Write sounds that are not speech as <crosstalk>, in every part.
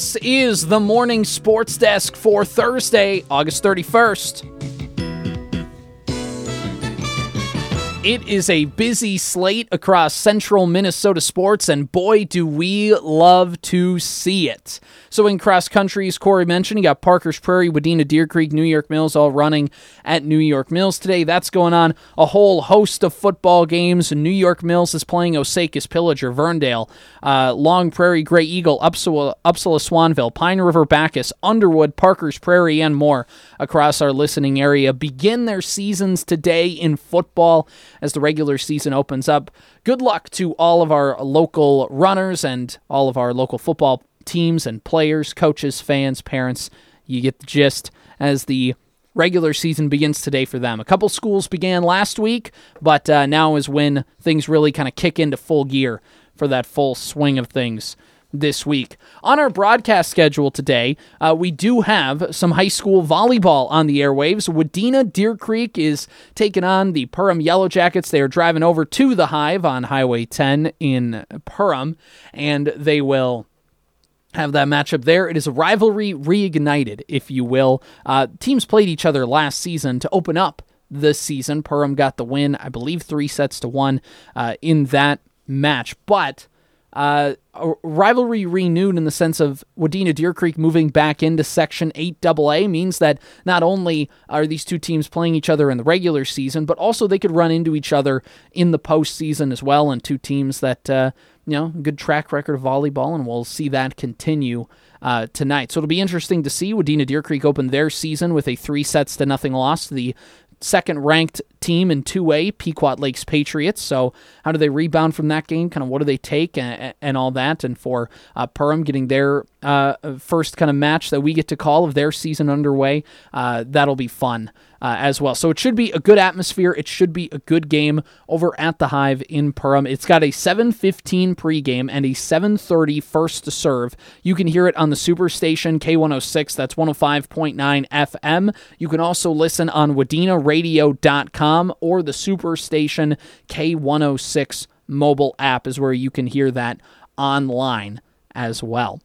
This is the morning sports desk for Thursday, August 31st. It is a busy slate across central Minnesota sports, and boy, do we love to see it. So, in cross country, as Corey mentioned, you got Parker's Prairie, Wadena, Deer Creek, New York Mills all running at New York Mills today. That's going on. A whole host of football games. New York Mills is playing Osakis Pillager, Verndale, uh, Long Prairie, Gray Eagle, Upsala, Upsala, Swanville, Pine River, Backus, Underwood, Parker's Prairie, and more across our listening area begin their seasons today in football as the regular season opens up. Good luck to all of our local runners and all of our local football teams and players, coaches, fans, parents. You get the gist as the regular season begins today for them. A couple schools began last week, but uh, now is when things really kind of kick into full gear for that full swing of things this week. On our broadcast schedule today, uh, we do have some high school volleyball on the airwaves. Wadena Deer Creek is taking on the Perham Yellow Jackets. They are driving over to the Hive on Highway 10 in Perham, and they will have that matchup there. It is a rivalry reignited, if you will. Uh, teams played each other last season to open up the season. Perham got the win, I believe, three sets to one uh, in that match, but uh, rivalry renewed in the sense of Wadena Deer Creek moving back into Section 8AA means that not only are these two teams playing each other in the regular season, but also they could run into each other in the postseason as well. And two teams that, uh, you know, good track record of volleyball, and we'll see that continue. Uh, tonight. So it'll be interesting to see. Wadena Deer Creek open their season with a three sets to nothing loss to the second ranked team in 2A, Pequot Lakes Patriots. So, how do they rebound from that game? Kind of what do they take and, and all that? And for uh, Perham getting their uh, first kind of match that we get to call of their season underway, uh, that'll be fun. Uh, as well. So it should be a good atmosphere. It should be a good game over at the Hive in Perham. It's got a 7:15 pregame and a 7:30 first to serve. You can hear it on the Superstation K106. That's 105.9 FM. You can also listen on WadenaRadio.com or the Superstation K106 mobile app is where you can hear that online as well.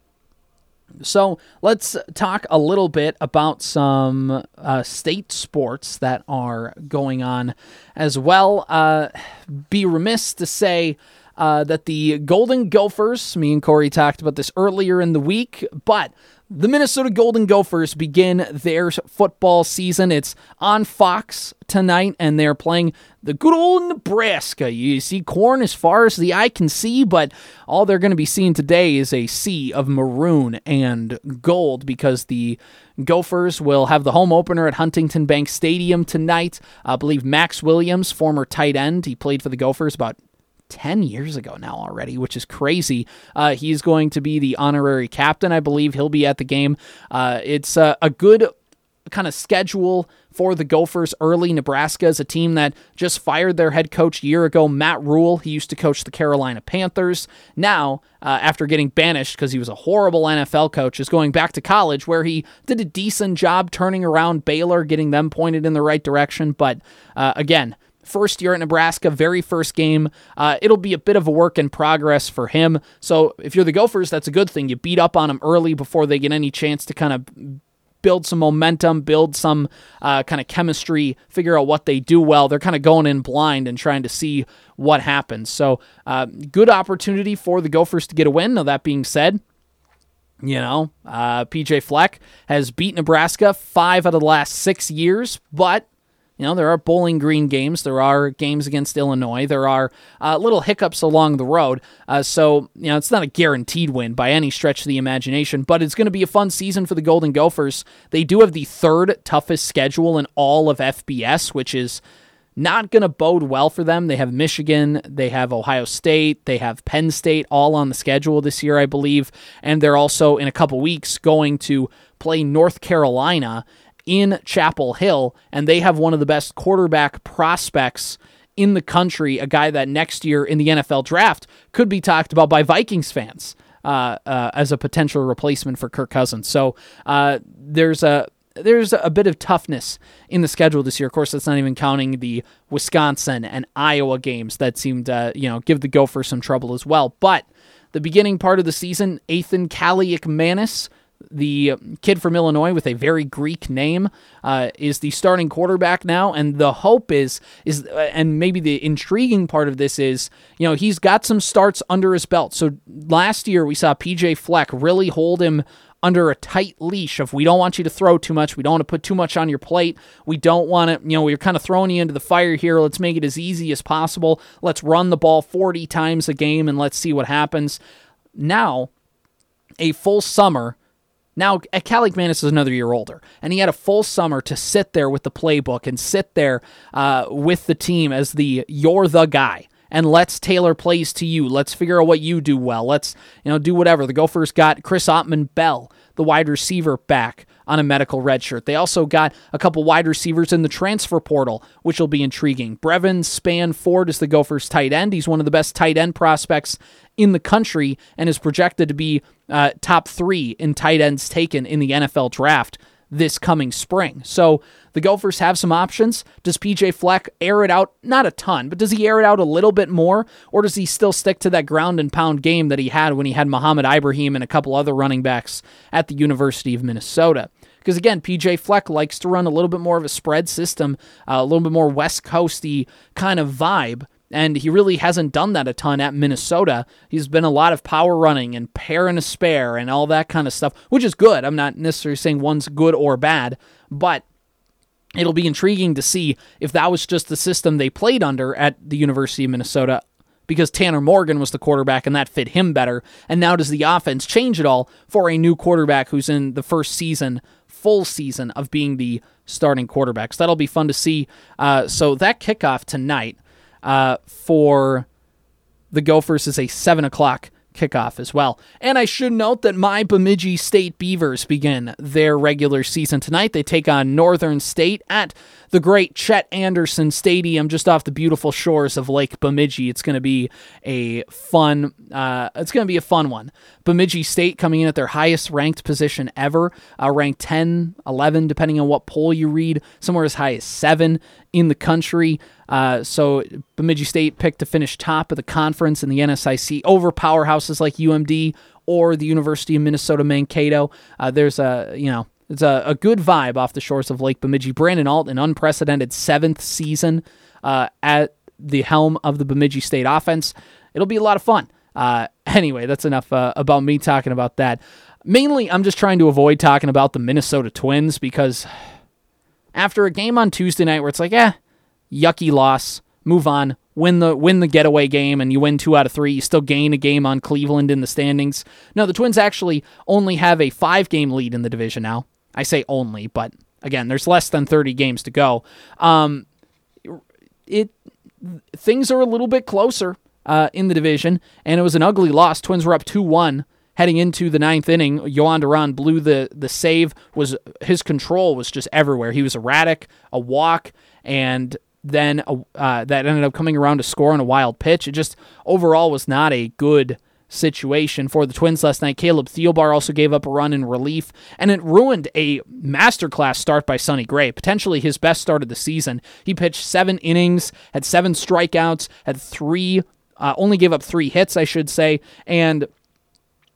So let's talk a little bit about some uh, state sports that are going on as well. Uh, be remiss to say uh, that the Golden Gophers, me and Corey talked about this earlier in the week, but the Minnesota Golden Gophers begin their football season. It's on Fox tonight, and they're playing the good old Nebraska. You see corn as far as the eye can see, but all they're going to be seeing today is a sea of maroon and gold because the Gophers will have the home opener at Huntington Bank Stadium tonight. I believe Maxx Williams, former tight end, he played for the Gophers about 10 years ago now already, which is crazy. Uh, he's going to be the honorary captain, I believe. He'll be at the game. Uh, it's uh, a good kind of schedule for the Gophers early. Nebraska is a team that just fired their head coach a year ago, Matt Rhule. He used to coach the Carolina Panthers. Now, uh, after getting banished because he was a horrible NFL coach, is going back to college where he did a decent job turning around Baylor, getting them pointed in the right direction. But uh, again, first year at Nebraska, very first game. Uh, it'll be a bit of a work in progress for him. So if you're the Gophers, that's a good thing. You beat up on them early before they get any chance to kind of build some momentum, build some uh, kind of chemistry, figure out what they do well. They're kind of going in blind and trying to see what happens. So uh, good opportunity for the Gophers to get a win. Now that being said, you know, uh, PJ Fleck has beat Nebraska five out of the last six years, but you know, there are Bowling Green games. There are games against Illinois. There are uh, little hiccups along the road. Uh, so, you know, it's not a guaranteed win by any stretch of the imagination, but it's going to be a fun season for the Golden Gophers. They do have the third toughest schedule in all of FBS, which is not going to bode well for them. They have Michigan, they have Ohio State, they have Penn State all on the schedule this year, I believe. And they're also, in a couple weeks, going to play North Carolina in Chapel Hill, and they have one of the best quarterback prospects in the country, a guy that next year in the NFL draft could be talked about by Vikings fans uh, uh, as a potential replacement for Kirk Cousins. So uh, there's a there's a bit of toughness in the schedule this year. Of course, that's not even counting the Wisconsin and Iowa games that seemed to you know give the Gophers some trouble as well. But the beginning part of the season, Ethan Kaliakmanis the kid from Illinois with a very Greek name uh, is the starting quarterback now, and the hope is is uh, and maybe the intriguing part of this is you know he's got some starts under his belt. So last year we saw PJ Fleck really hold him under a tight leash of we don't want you to throw too much, we don't want to put too much on your plate, we don't want to, you know, we're kind of throwing you into the fire here. Let's make it as easy as possible. Let's run the ball 40 times a game and let's see what happens. Now, a full summer now, Kaliakmanis is another year older, and he had a full summer to sit there with the playbook and sit there uh, with the team as the you're the guy. And let's tailor plays to you. Let's figure out what you do well. Let's you know do whatever. The Gophers got Chris Autman-Bell, the wide receiver, back on a medical redshirt. They also got a couple wide receivers in the transfer portal, which will be intriguing. Brevyn Spann-Ford is the Gophers' tight end. He's one of the best tight end prospects in the country and is projected to be uh, top three in tight ends taken in the NFL draft this coming spring. So the Gophers have some options. Does PJ Fleck air it out? Not a ton, but does he air it out a little bit more? Or does he still stick to that ground and pound game that he had when he had Mohamed Ibrahim and a couple other running backs at the University of Minnesota? Because again, PJ Fleck likes to run a little bit more of a spread system, uh, a little bit more West Coasty kind of vibe and he really hasn't done that a ton at Minnesota. He's been a lot of power running and pair and a spare and all that kind of stuff, which is good. I'm not necessarily saying one's good or bad, but it'll be intriguing to see if that was just the system they played under at the University of Minnesota because Tanner Morgan was the quarterback and that fit him better. And now does the offense change at all for a new quarterback who's in the first season, full season of being the starting quarterback? So that'll be fun to see. Uh, so that kickoff tonight uh, for the Gophers is a 7 o'clock kickoff as well. And I should note that my Bemidji State Beavers begin their regular season tonight. They take on Northern State at the great Chet Anderson Stadium just off the beautiful shores of Lake Bemidji. It's going to be a fun uh, it's going to be a fun one. Bemidji State coming in at their highest ranked position ever, uh, ranked 10, 11 depending on what poll you read, somewhere as high as 7 in the country. Uh, so Bemidji State picked to finish top of the conference in the NSIC over powerhouses like UMD or the University of Minnesota Mankato. Uh, there's a you know it's a, a good vibe off the shores of Lake Bemidji. Brandon Alt, an unprecedented seventh season uh, at the helm of the Bemidji State offense. It'll be a lot of fun. Uh, <laughs> anyway, that's enough uh, about me talking about that. Mainly, I'm just trying to avoid talking about the Minnesota Twins because after a game on Tuesday night where it's like, eh, yucky loss, move on, win the win the getaway game, and you win two out of three. You still gain a game on Cleveland in the standings. No, the Twins actually only have a five game lead in the division now. I say only, but again, there's less than 30 games to go. Um, it things are a little bit closer uh, in the division, and it was an ugly loss. Twins were up two one heading into the ninth inning. Jhoan Duran blew the the save. Was his control was just everywhere. He was erratic, a walk, and then uh, that ended up coming around to score on a wild pitch. It just overall was not a good situation for the Twins last night. Caleb Thielbar also gave up a run in relief, and it ruined a masterclass start by Sonny Gray, potentially his best start of the season. He pitched seven innings, had seven strikeouts, had three, uh, only gave up three hits, I should say, and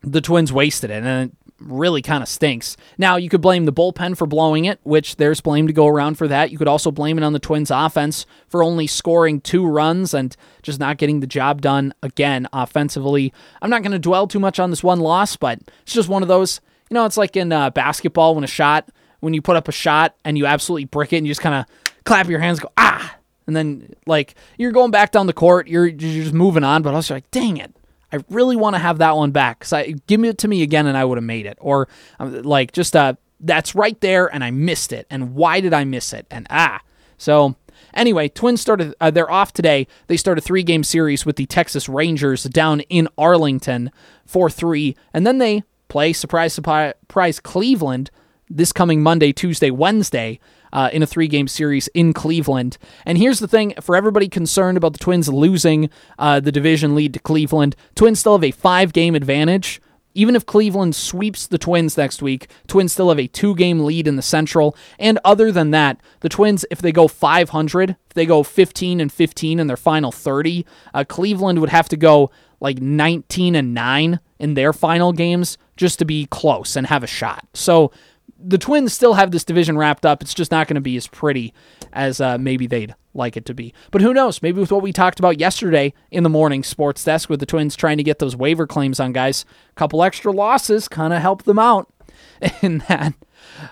the Twins wasted it. And really kind of stinks. Now, you could blame the bullpen for blowing it, which there's blame to go around for that. You could also blame it on the Twins' offense for only scoring two runs and just not getting the job done again offensively. I'm not going to dwell too much on this one loss, but it's just one of those. You know, it's like in uh, basketball when a shot, when you put up a shot and you absolutely brick it and you just kind of clap your hands, go, ah, and then like you're going back down the court, you're, you're just moving on, but also like, dang it, I really want to have that one back. So I, give it to me again, and I would have made it. Or um, like just uh, that's right there, and I missed it. And why did I miss it? And ah, so anyway, Twins started. Uh, they're off today. They start a three-game series with the Texas Rangers down in Arlington, four three, and then they play surprise surprise Cleveland this coming Monday, Tuesday, Wednesday uh, in a three game series in Cleveland. And here's the thing for everybody concerned about the Twins losing uh, the division lead to Cleveland, Twins still have a five game advantage. Even if Cleveland sweeps the Twins next week, Twins still have a two game lead in the Central. And other than that, the Twins, if they go 500, if they go 15 and 15 in their final 30, uh, Cleveland would have to go like 19 and 9 in their final games just to be close and have a shot. So the Twins still have this division wrapped up. It's just not going to be as pretty as uh, maybe they'd like it to be. But who knows? Maybe with what we talked about yesterday in the morning sports desk with the Twins trying to get those waiver claims on guys, a couple extra losses kind of help them out <laughs> in that.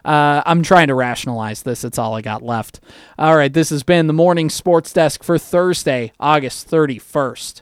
Uh, I'm trying to rationalize this. It's all I got left. All right, this has been the morning sports desk for Thursday, August 31st.